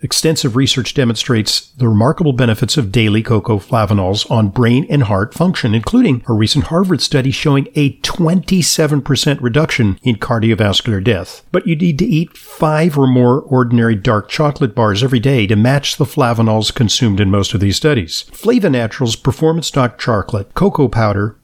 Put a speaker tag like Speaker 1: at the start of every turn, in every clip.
Speaker 1: Extensive research demonstrates the remarkable benefits of daily cocoa flavanols on brain and heart function, including a recent Harvard study showing a 27% reduction in cardiovascular death. But you need to eat five or more ordinary dark chocolate bars every day to match the flavanols consumed in most of these studies. Flava Naturals Performance Dark Chocolate, cocoa powder,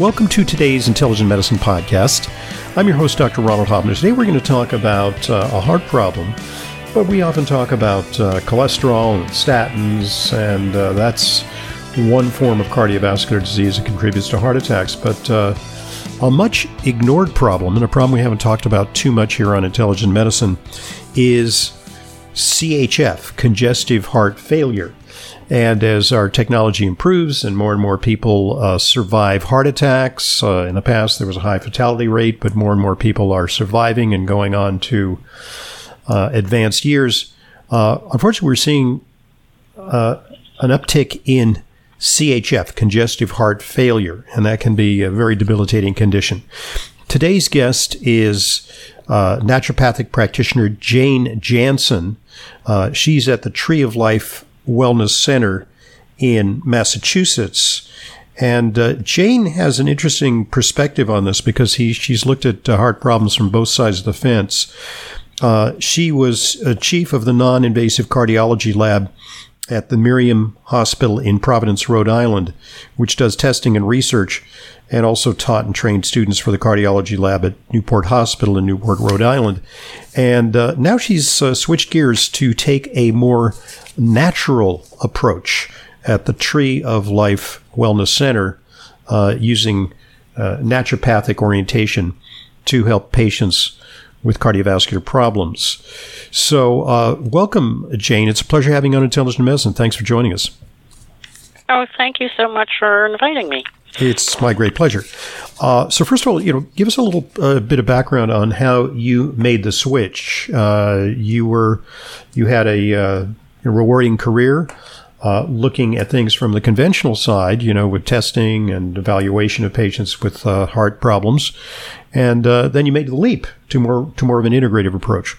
Speaker 1: Welcome to today's Intelligent Medicine Podcast. I'm your host, Dr. Ronald Hoffman. Today we're going to talk about uh, a heart problem, but we often talk about uh, cholesterol and statins, and uh, that's one form of cardiovascular disease that contributes to heart attacks. But uh, a much ignored problem, and a problem we haven't talked about too much here on Intelligent Medicine, is CHF, congestive heart failure. And as our technology improves and more and more people uh, survive heart attacks, uh, in the past there was a high fatality rate, but more and more people are surviving and going on to uh, advanced years. Uh, unfortunately, we're seeing uh, an uptick in CHF, congestive heart failure, and that can be a very debilitating condition. Today's guest is uh, naturopathic practitioner Jane Jansen. she's at the Tree of Life Wellness Center in Massachusetts. And uh, Jane has an interesting perspective on this because he she's looked at uh, heart problems from both sides of the fence. Uh, she was a chief of the non-invasive cardiology lab at the Miriam Hospital in Providence, Rhode Island, which does testing and research, and also taught and trained students for the cardiology lab at Newport Hospital in Newport, Rhode Island. And uh, now she's uh, switched gears to take a more natural approach at the Tree of Life Wellness Center uh, using uh, naturopathic orientation to help patients with cardiovascular problems. So, uh, welcome, Jane. It's a pleasure having you on Intelligent Medicine. Thanks for joining us.
Speaker 2: Oh, thank you so much for inviting me.
Speaker 1: It's my great pleasure. Uh, so, first of all, you know, give us a little uh, bit of background on how you made the switch. Uh, you were, you had a uh, a rewarding career. Uh, looking at things from the conventional side, you know, with testing and evaluation of patients with uh, heart problems, and uh, then you made the leap to more to more of an integrative approach.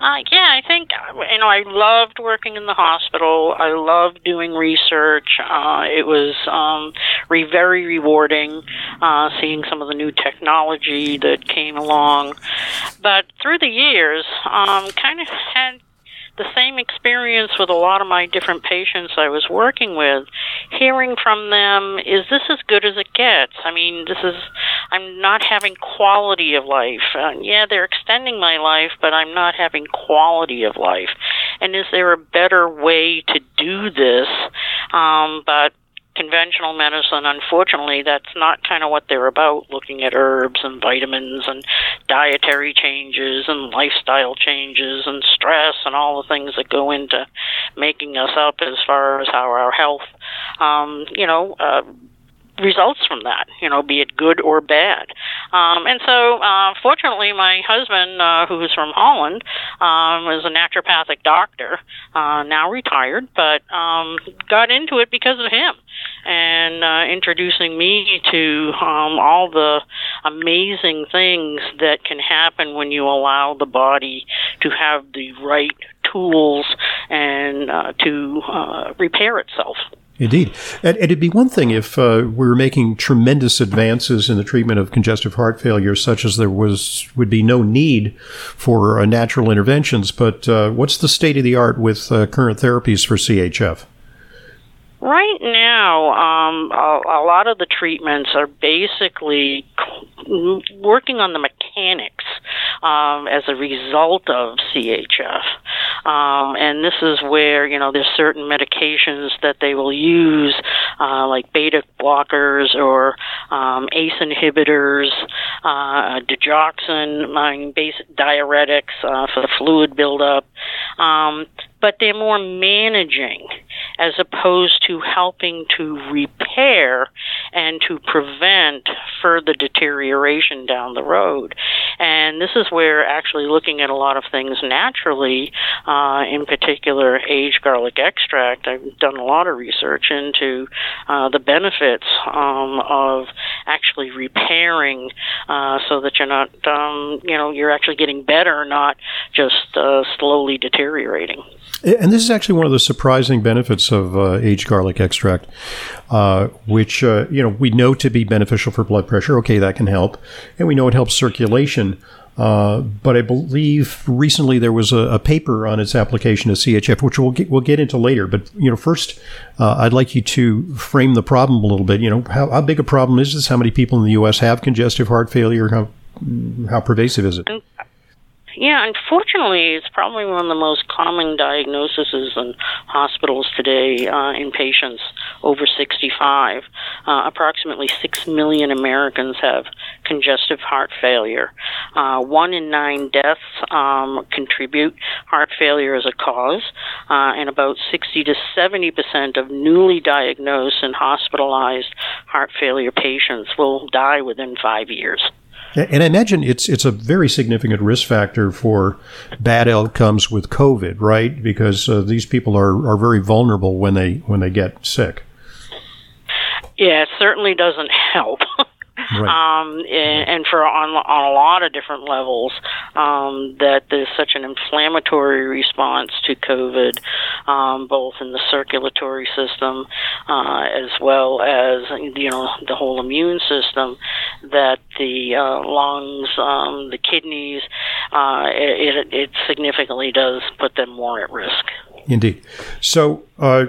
Speaker 2: Uh, yeah, I think you know I loved working in the hospital. I loved doing research. Uh, it was um, re- very rewarding uh, seeing some of the new technology that came along. But through the years, um, kind of had the same experience with a lot of my different patients I was working with, hearing from them, is this as good as it gets? I mean, this is, I'm not having quality of life. Uh, yeah, they're extending my life, but I'm not having quality of life. And is there a better way to do this? Um, but conventional medicine, unfortunately, that's not kind of what they're about, looking at herbs and vitamins and dietary changes and lifestyle changes and stress and all the things that go into making us up as far as how our health, um, you know, uh, results from that, you know, be it good or bad. Um, and so, uh, fortunately, my husband, uh, who's from Holland, um, is a naturopathic doctor, uh, now retired, but um, got into it because of him and uh, introducing me to um, all the amazing things that can happen when you allow the body to have the right tools and uh, to uh, repair itself.
Speaker 1: Indeed. And, and, it'd be one thing if uh, we were making tremendous advances in the treatment of congestive heart failure, such as there was would be no need for uh, natural interventions. But uh, what's the state of the art with uh, current therapies for CHF?
Speaker 2: Right now, um, a, a, lot of the treatments are basically working on the mechanics um, as a result of CHF. Um, and this is where, you know, there's certain medications that they will use, uh, like beta blockers or um, ACE inhibitors, uh, digoxin, basic diuretics uh, for the fluid buildup. Um, but they're more managing as opposed to helping to repair and to prevent further deterioration down the road. And this is where actually looking at a lot of things naturally, uh, in particular aged garlic extract, I've done a lot of research into uh, the benefits um, of actually repairing uh, so that you're not, um, you know, you're actually getting better, not just uh, slowly deteriorating.
Speaker 1: And this is actually one of the surprising benefits of uh, aged garlic extract, uh, which uh, you know we know to be beneficial for blood pressure. Okay, that can help, and we know it helps circulation. Uh, but I believe recently there was a, a, paper on its application to CHF, which we'll get, we'll get into later. But you know, first, uh, I'd like you to frame the problem a little bit. You know, how, how big a problem is this? How many people in the U.S. have congestive heart failure? How how pervasive is it?
Speaker 2: Yeah, unfortunately, it's probably one of the most common diagnoses in hospitals today uh, in patients over 65. Uh, approximately 6 million Americans have congestive heart failure. Uh, one in nine deaths um, contribute heart failure as a cause, uh, and about 60 to 70 percent of newly diagnosed and hospitalized heart failure patients will die within five years.
Speaker 1: And I imagine it's it's a very significant risk factor for bad outcomes with COVID, right? Because uh, these people are, are very vulnerable when they when they get sick.
Speaker 2: Yeah, it certainly doesn't help. Right. Um, and, and, for on, on a lot of different levels, um, that there's such an inflammatory response to COVID, um, both in the circulatory system uh, as well as you know the whole immune system, that the uh, lungs, um, the kidneys, uh, it, it significantly does put them more at risk.
Speaker 1: Indeed. So uh,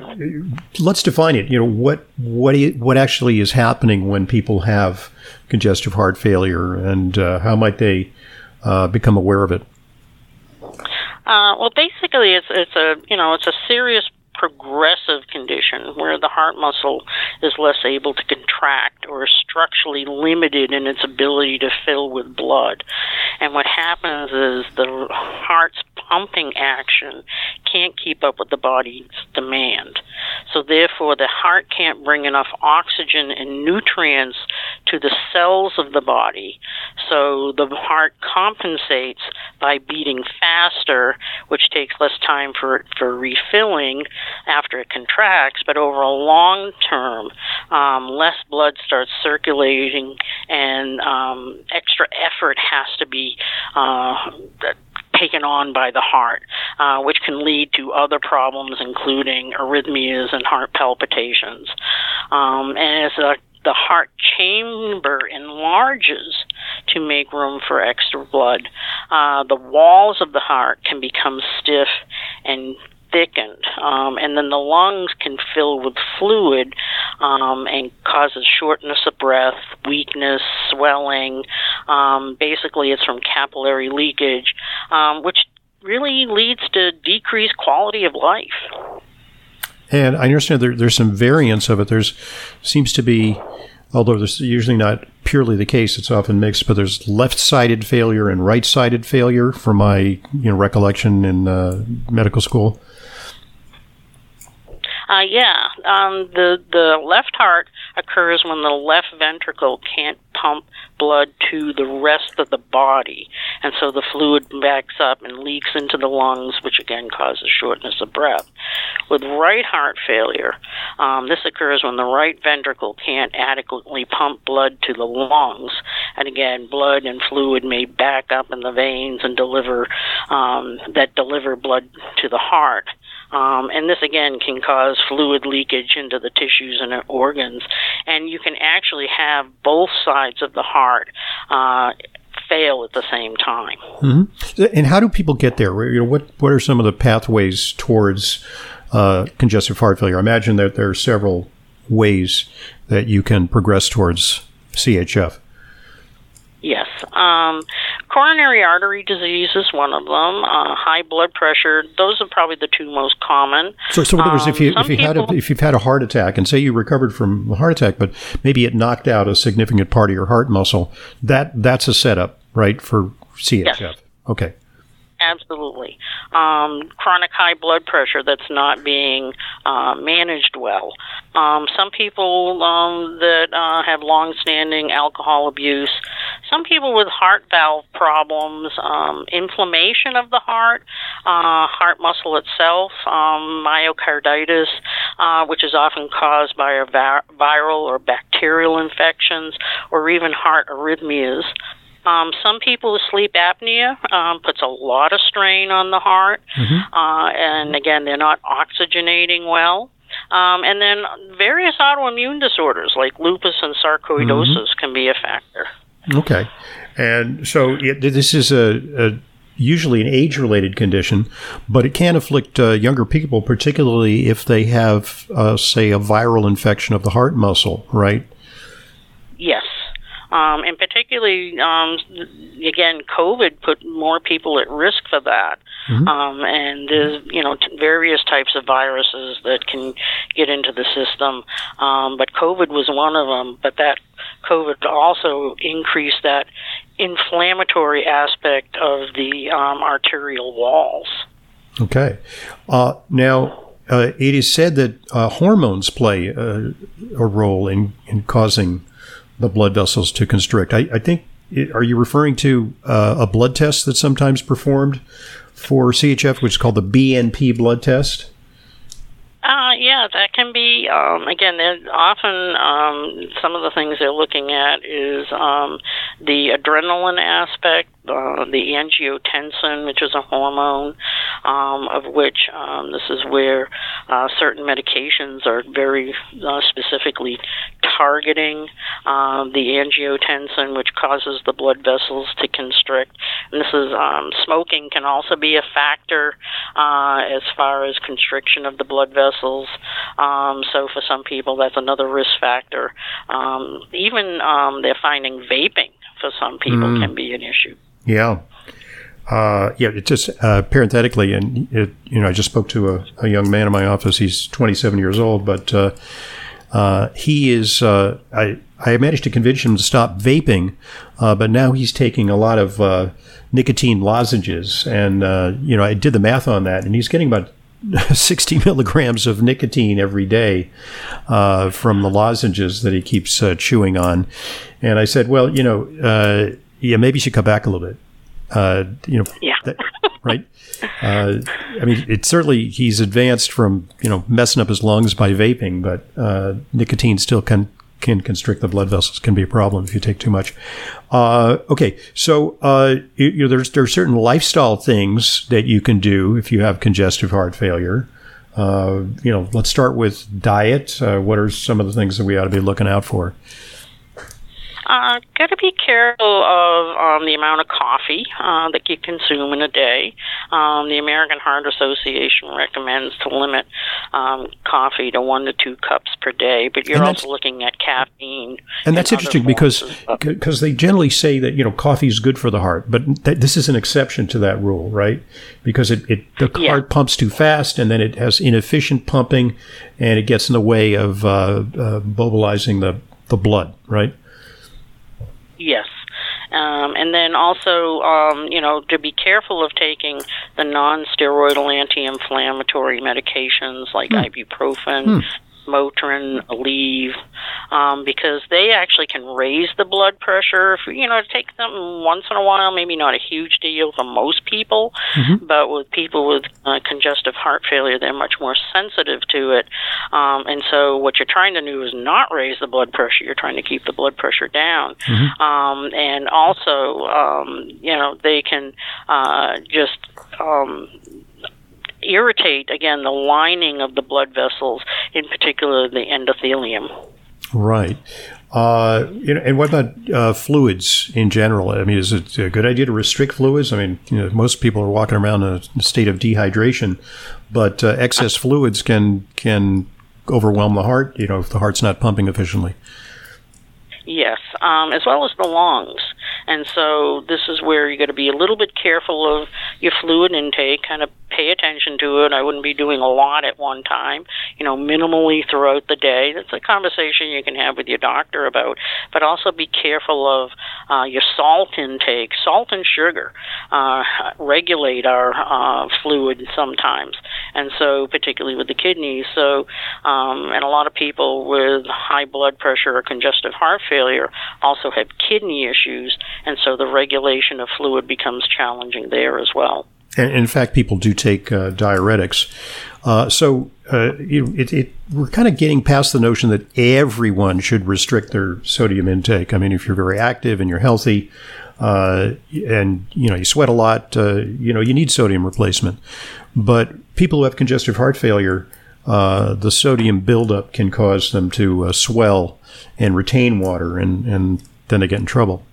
Speaker 1: let's define it. You know what what what actually is happening when people have congestive heart failure, and uh, how might they uh, become aware of it?
Speaker 2: Uh, well, basically, it's it's a you know it's a serious progressive condition where the heart muscle is less able to contract or structurally limited in its ability to fill with blood. And what happens is the heart's pumping action can't keep up with the body's demand. So, therefore, the heart can't bring enough oxygen and nutrients to the cells of the body. So, the heart compensates by beating faster, which takes less time for, for refilling after it contracts. But over a long term, um, less blood starts circulating, and um, extra effort has to be uh, taken on by the heart, uh, which can lead to other problems, including arrhythmias and heart palpitations. Um, and as a the heart chamber enlarges to make room for extra blood. Uh, the walls of the heart can become stiff and thickened, um, and then the lungs can fill with fluid um, and causes shortness of breath, weakness, swelling. Um, basically, it's from capillary leakage, um, which really leads to decreased quality of life.
Speaker 1: And I understand there, there's some variance of it. There's seems to be, although this is usually not purely the case, it's often mixed. But there's left-sided failure and right-sided failure, from my you know recollection in uh, medical school.
Speaker 2: Uh, yeah, um, the the left heart occurs when the left ventricle can't pump blood to the rest of the body, and so the fluid backs up and leaks into the lungs, which again causes shortness of breath. With right heart failure, um, this occurs when the right ventricle can't adequately pump blood to the lungs, and again, blood and fluid may back up in the veins and deliver um, that deliver blood to the heart. Um, and this again can cause fluid leakage into the tissues and organs. And you can actually have both sides of the heart uh, fail at the same time.
Speaker 1: Mm-hmm. And how do people get there? You know, what what are some of the pathways towards uh, congestive heart failure? I imagine that there are several ways that you can progress towards CHF.
Speaker 2: Yes. Um, coronary artery disease is one of them. Uh, high blood pressure; those are probably the two most common.
Speaker 1: So, so in other words, if you um, if you people, had a, if you've had a heart attack, and say you recovered from a heart attack, but maybe it knocked out a significant part of your heart muscle, that that's a setup, right, for CHF. Yes. Okay.
Speaker 2: Absolutely. Um, chronic high blood pressure that's not being uh, managed well. Um, some people um, that uh, have long-standing alcohol abuse. Some people with heart valve problems, um, inflammation of the heart, uh, heart muscle itself, um, myocarditis, uh, which is often caused by a viral or bacterial infections, or even heart arrhythmias. Um, some people with sleep apnea um, puts a lot of strain on the heart, mm-hmm. uh, and again, they're not oxygenating well. Um, and then various autoimmune disorders like lupus and sarcoidosis mm-hmm. can be a factor.
Speaker 1: Okay, and so it, this is a, a usually an age-related condition, but it can afflict uh, younger people, particularly if they have, uh, say, a viral infection of the heart muscle, right?
Speaker 2: Yes. Um, and particularly, um, again, COVID put more people at risk for that. Mm-hmm. Um, and there's, you know, t- various types of viruses that can get into the system. Um, but COVID was one of them. But that COVID also increased that inflammatory aspect of the um, arterial walls.
Speaker 1: Okay. Uh, now, uh, it is said that uh, hormones play a, a role in, in causing the blood vessels to constrict. I, I think, are you referring to uh, a blood test that's sometimes performed for CHF, which is called the BNP blood test?
Speaker 2: Uh, yeah, that can be. Um, again, often um, some of the things they're looking at is um, the adrenaline aspect, uh, the angiotensin, which is a hormone, um, of which um, this is where uh, certain medications are very uh, specifically targeting um, the angiotensin, which causes the blood vessels to constrict. And this is um, smoking can also be a factor uh, as far as constriction of the blood vessels. Um, so for some people, that's another risk factor. Um, even um, they're finding vaping for some people mm. can be an issue.
Speaker 1: Yeah. Uh, yeah, it just uh, parenthetically, and it, you know, I just spoke to a, a, young man in my office. He's 27 years old, but uh, uh he is. Uh, I I managed to convince him to stop vaping, uh, but now he's taking a lot of nicotine lozenges, and you know, I did the math on that, and he's getting about 60 milligrams of nicotine every day uh, from the lozenges that he keeps uh, chewing on. And I said, well, you know, uh, yeah, maybe you should cut back a little bit. Uh, you know,
Speaker 2: yeah.
Speaker 1: That, right. Uh, I mean, it's certainly he's advanced from you know messing up his lungs by vaping, but uh, nicotine still can can constrict the blood vessels. Can be a problem if you take too much. Uh, okay, so uh, you, you know, there's there are certain lifestyle things that you can do if you have congestive heart failure. Uh, you know, let's start with diet. what are some of the things that we ought to be looking out for?
Speaker 2: Uh, got to be careful of um, the amount of coffee uh, that you consume in a day. Um, the American Heart Association recommends to limit um, coffee to one to two cups per day, but you're also looking at caffeine.
Speaker 1: And that's interesting because because they generally say that you know coffee is good for the heart, but th- this is an exception to that rule, right? Because it, it the yeah. heart pumps too fast, and then it has inefficient pumping, and it gets in the way of uh, uh, mobilizing the the blood, right?
Speaker 2: Yes. Um, and then also, um, you know, to be careful of taking the non-steroidal anti-inflammatory medications like mm. ibuprofen, mm. Motrin, Aleve, um, because they actually can raise the blood pressure. If, you know, take them once in a while, maybe not a huge deal for most people, mm-hmm. but with people with uh, congestive heart failure, they're much more sensitive to it. Um, and so, what you're trying to do is not raise the blood pressure. You're trying to keep the blood pressure down. Mm-hmm. Um, and also, um, you know, they can uh, just um, irritate again the lining of the blood vessels, in particular the endothelium.
Speaker 1: Right. Uh, you know, and what about uh, fluids in general? I mean, is it a good idea to restrict fluids? I mean, you know, most people are walking around in a state of dehydration, but uh, excess fluids can can overwhelm the heart. You know, if the heart's not pumping efficiently.
Speaker 2: Yes, um, as well as the lungs. And so this is where you got to be a little bit careful of your fluid intake, kind of pay attention to it. I wouldn't be doing a lot at one time, you know, minimally throughout the day. That's a conversation you can have with your doctor about. But also be careful of uh, your salt intake. Salt and sugar uh, regulate our uh, fluid sometimes, and so particularly with the kidneys. So, um, and a lot of people with high blood pressure or congestive heart failure also have kidney issues, and so the regulation of fluid becomes challenging there as well.
Speaker 1: And in fact, people do take uh, diuretics. Uh, so uh, it, it, we're kind of getting past the notion that everyone should restrict their sodium intake. I mean, if you're very active and you're healthy, uh, and you know you sweat a lot, uh, you know you need sodium replacement. But people who have congestive heart failure, uh, the sodium buildup can cause them to swell and retain water, and, and then they get in trouble.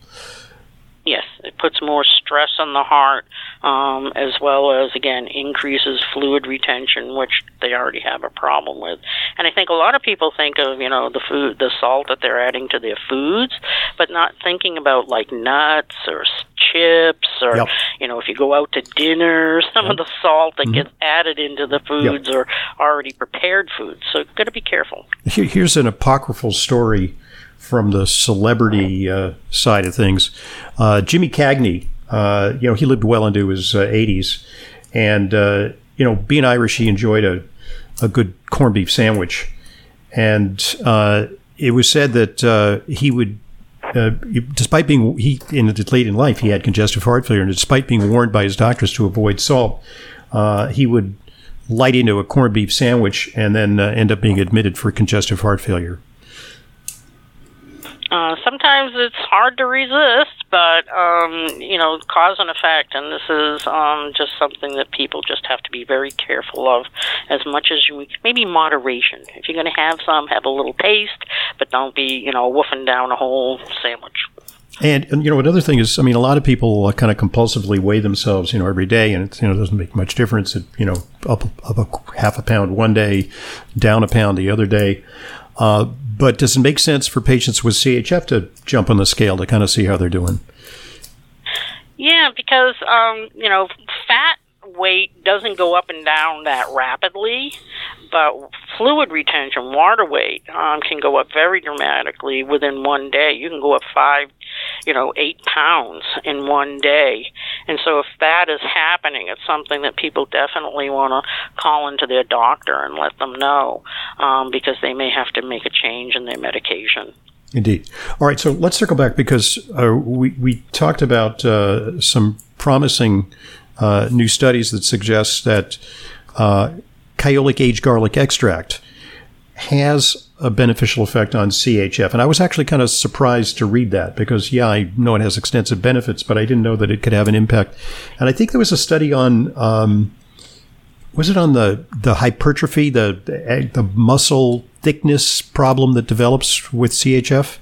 Speaker 2: Puts more stress on the heart, um, as well as again increases fluid retention, which they already have a problem with. And I think a lot of people think of you know the food, the salt that they're adding to their foods, but not thinking about like nuts or chips or yep. you know if you go out to dinner, some yep. of the salt that mm-hmm. gets added into the foods yep. or already prepared foods. So got to be careful.
Speaker 1: Here's an apocryphal story from the celebrity uh, side of things. Uh, Jimmy Cagney, uh, you know, he lived well into his 80s, uh, and uh, you know, being Irish, he enjoyed a a good corned beef sandwich, and uh, it was said that he would. despite being he in late in life, he had congestive heart failure, and despite being warned by his doctors to avoid salt, he would light into a corned beef sandwich and then end up being admitted for congestive heart failure.
Speaker 2: Uh, sometimes it's hard to resist, but um, you know, cause and effect, and this is um, just something that people just have to be very careful of, as much as you maybe moderation. If you're going to have some, have a little taste, but don't be you know woofing down a whole sandwich.
Speaker 1: And, and, you know another thing is, I mean, a lot of people kind of compulsively weigh themselves, you know, every day, and it you know doesn't make much difference. It, you know, up, up a half a pound one day, down a pound the other day. Uh, but does it make sense for patients with CHF to jump on the scale to kind of see how they're doing?
Speaker 2: Yeah, because um, you know, fat weight doesn't go up and down that rapidly, but fluid retention, water weight, um, can go up very dramatically within one day. You can go up five, you know, eight pounds in one day. And so if that is happening, it's something that people definitely want to call into their doctor and let them know um, because they may have to make a change in their medication.
Speaker 1: Indeed. All right, so let's circle back because uh, we, we talked about uh, some promising uh, new studies that suggest that uh, Kyolic aged garlic extract has a beneficial effect on CHF. And I was actually kind of surprised to read that because, yeah, I know it has extensive benefits, but I didn't know that it could have an impact. And I think there was a study on, um, was it on the, the hypertrophy, the, the muscle thickness problem that develops with CHF?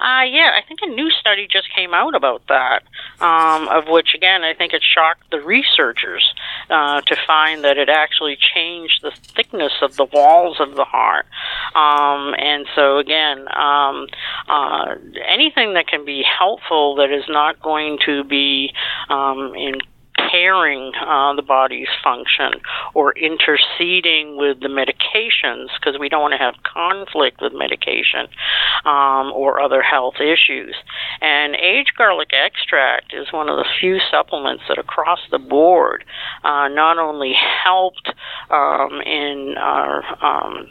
Speaker 2: Uh, yeah, I think a new study just came out about that, um, of which, again, I think it shocked the researchers uh, to find that it actually changed the thickness of the walls of the heart. Um, and so, again, um, uh, anything that can be helpful that is not going to be um, in impairing uh, the body's function or interceding with the medications because we don't want to have conflict with medication um, or other health issues. And aged garlic extract is one of the few supplements that across the board uh, not only helped um, in our um,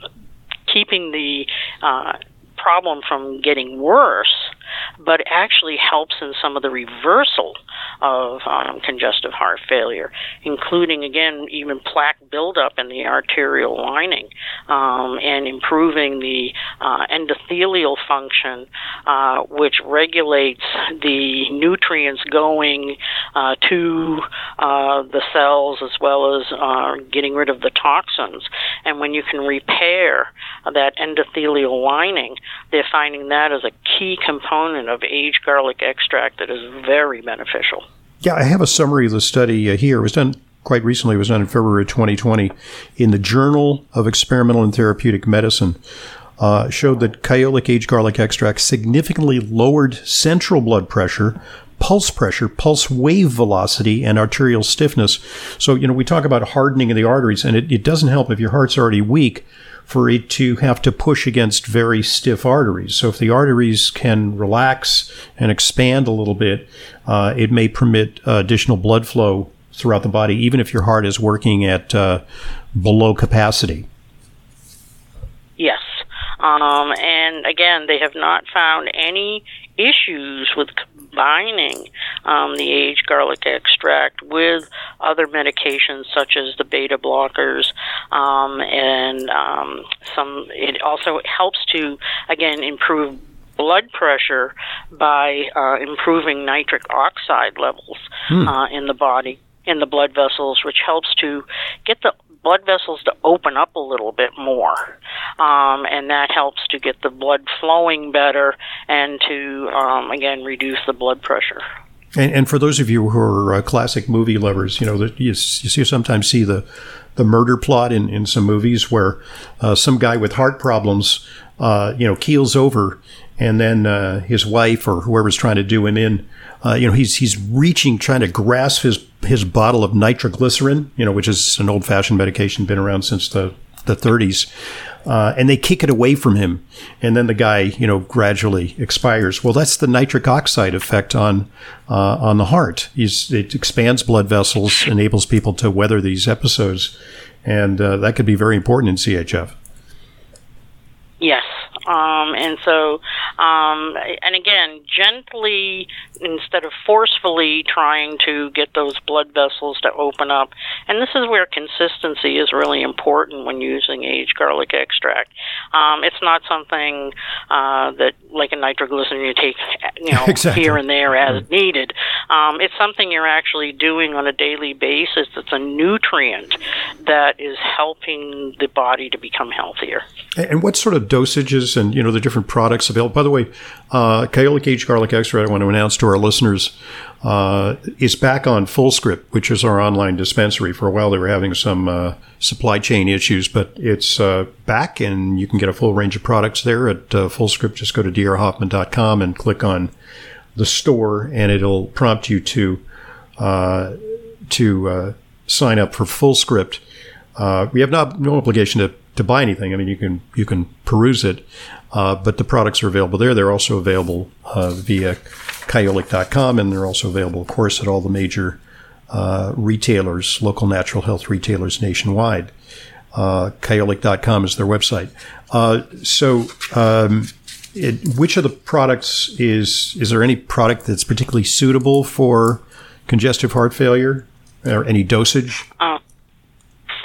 Speaker 2: keeping the uh, problem from getting worse, but actually helps in some of the reversal of um, congestive heart failure, including, again, even plaque buildup in the arterial lining um, and improving the uh, endothelial function, uh, which regulates the nutrients going uh, to uh, the cells as well as uh, getting rid of the toxins. And when you can repair that endothelial lining, they're finding that as a key component of aged garlic extract that is very beneficial.
Speaker 1: Yeah, I have a summary of the study uh, here. It was done quite recently. It was done in February 2020 in the Journal of Experimental and Therapeutic Medicine. Uh, showed that Kyolic aged garlic extract significantly lowered central blood pressure, pulse pressure, pulse wave velocity, and arterial stiffness. So, you know, we talk about hardening of the arteries, and it, it doesn't help if your heart's already weak for it to have to push against very stiff arteries. So if the arteries can relax and expand a little bit, uh, it may permit uh, additional blood flow throughout the body, even if your heart is working at uh, below capacity.
Speaker 2: Yes. Um, and again, they have not found any issues with combining um, the aged garlic extract with other medications such as the beta blockers, um, and um, some. It also helps to again improve blood pressure by uh, improving nitric oxide levels hmm. uh, in the body in the blood vessels, which helps to get the blood vessels to open up a little bit more. Um, and that helps to get the blood flowing better and to, um, again, reduce the blood pressure.
Speaker 1: And, and, for those of you who are uh, classic movie lovers, you know, you, you sometimes see the, the murder plot in, in some movies where uh, some guy with heart problems, uh, you know, keels over and then uh, his wife or whoever's trying to do him in, uh, you know, he's he's reaching, trying to grasp his his bottle of nitroglycerin, you know, which is an old fashioned medication, been around since the the 30s. Uh, and they kick it away from him, and then the guy, you know, gradually expires. Well, that's the nitric oxide effect on uh, on the heart. He's, it expands blood vessels, enables people to weather these episodes, and uh, that could be very important in CHF.
Speaker 2: Yes, um, and so, um, and again, gently instead of forcefully trying to get those blood vessels to open up. And this is where consistency is really important when using aged garlic extract. Um, it's not something uh, that, like a nitroglycerin, you take, you know, exactly. here and there as right. needed. Um, it's something you're actually doing on a daily basis. It's a nutrient that is helping the body to become healthier.
Speaker 1: And what sort of dosages and you know the different products available? By the way, uh, aged garlic extract. I want to announce to our listeners uh, is back on FullScript, which is our online dispensary. For a while, they were having some uh, supply chain issues, but it's uh, back, and you can get a full range of products there at uh, FullScript. Just go to drhoffman.com and click on the store, and it'll prompt you to uh, to uh, sign up for FullScript. Uh, we have no obligation to, to buy anything. I mean, you can you can peruse it, uh, but the products are available there. They're also available uh, via kyolic.com, and they're also available, of course, at all the major uh, retailers, local natural health retailers nationwide. Uh, kyolic.com is their website. Uh, so, um, it, which of the products is is there any product that's particularly suitable for congestive heart failure, or any dosage?
Speaker 2: Uh,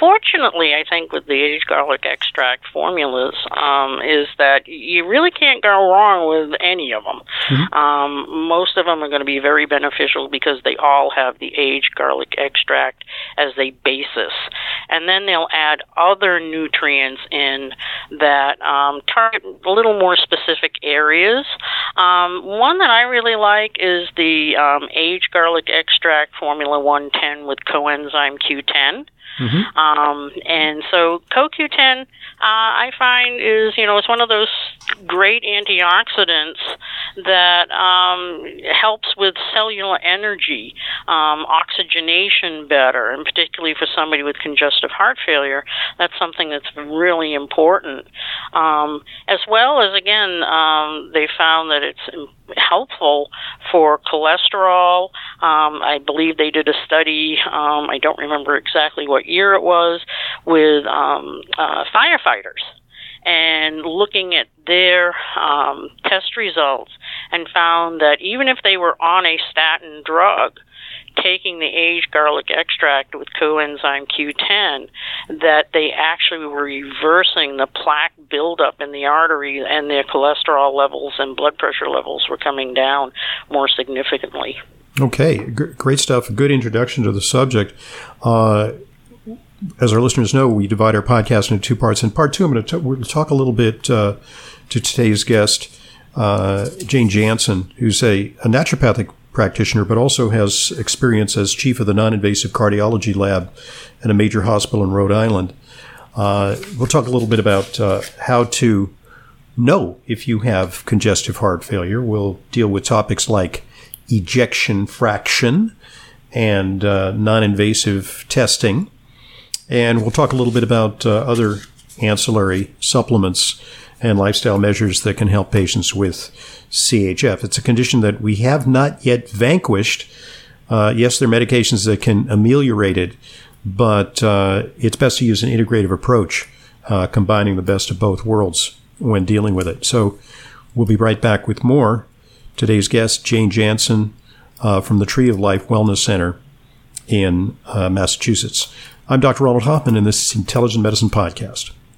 Speaker 2: fortunately, I think with the aged garlic extract formulas, um, is that you really can't go wrong with any of them. Mm-hmm. Um, most of them are going to be very beneficial because they all have the aged garlic extract as a basis, and then they'll add other nutrients in that um, target a little more specific areas. Um, one that I really like is the um, aged garlic extract formula 110 with coenzyme Q10. Mm-hmm. Um, and so CoQ10, uh, I find is you know it's one of those great antioxidants that um, helps with cellular energy, um, oxygenation better, and particularly for somebody with congestive heart failure, that's something that's really important. Um, as well as again, um, they found that it's helpful for cholesterol. Um, I believe they did a study. Um, I don't remember exactly what year it was with um, uh, firefighters and looking at their um, test results and found that even if they were on a statin drug, taking the aged garlic extract with coenzyme Q10 that they actually were reversing the plaque buildup in the artery and their cholesterol levels and blood pressure levels were coming down more significantly.
Speaker 1: Okay, G- great stuff. Good introduction to the subject. Uh, as our listeners know, we divide our podcast into two parts. In part two, I'm going to, t- talk a little bit uh, to today's guest, uh, Jane Jansen, who's a, a naturopathic practitioner, but also has experience as chief of the non invasive cardiology lab at a major hospital in Rhode Island. Uh, we'll talk a little bit about uh, how to know if you have congestive heart failure. We'll deal with topics like ejection fraction and uh, non invasive testing. And we'll talk a little bit about uh, other ancillary supplements and lifestyle measures that can help patients with CHF. It's a condition that we have not yet vanquished. Uh, yes, there are medications that can ameliorate it, but uh, it's best to use an integrative approach, uh, combining the best of both worlds when dealing with it. So we'll be right back with more. Today's guest, Jane Jansen uh, from the Tree of Life Wellness Center in uh, Massachusetts. I'm Dr. Ronald Hoffman, and this is Intelligent Medicine Podcast.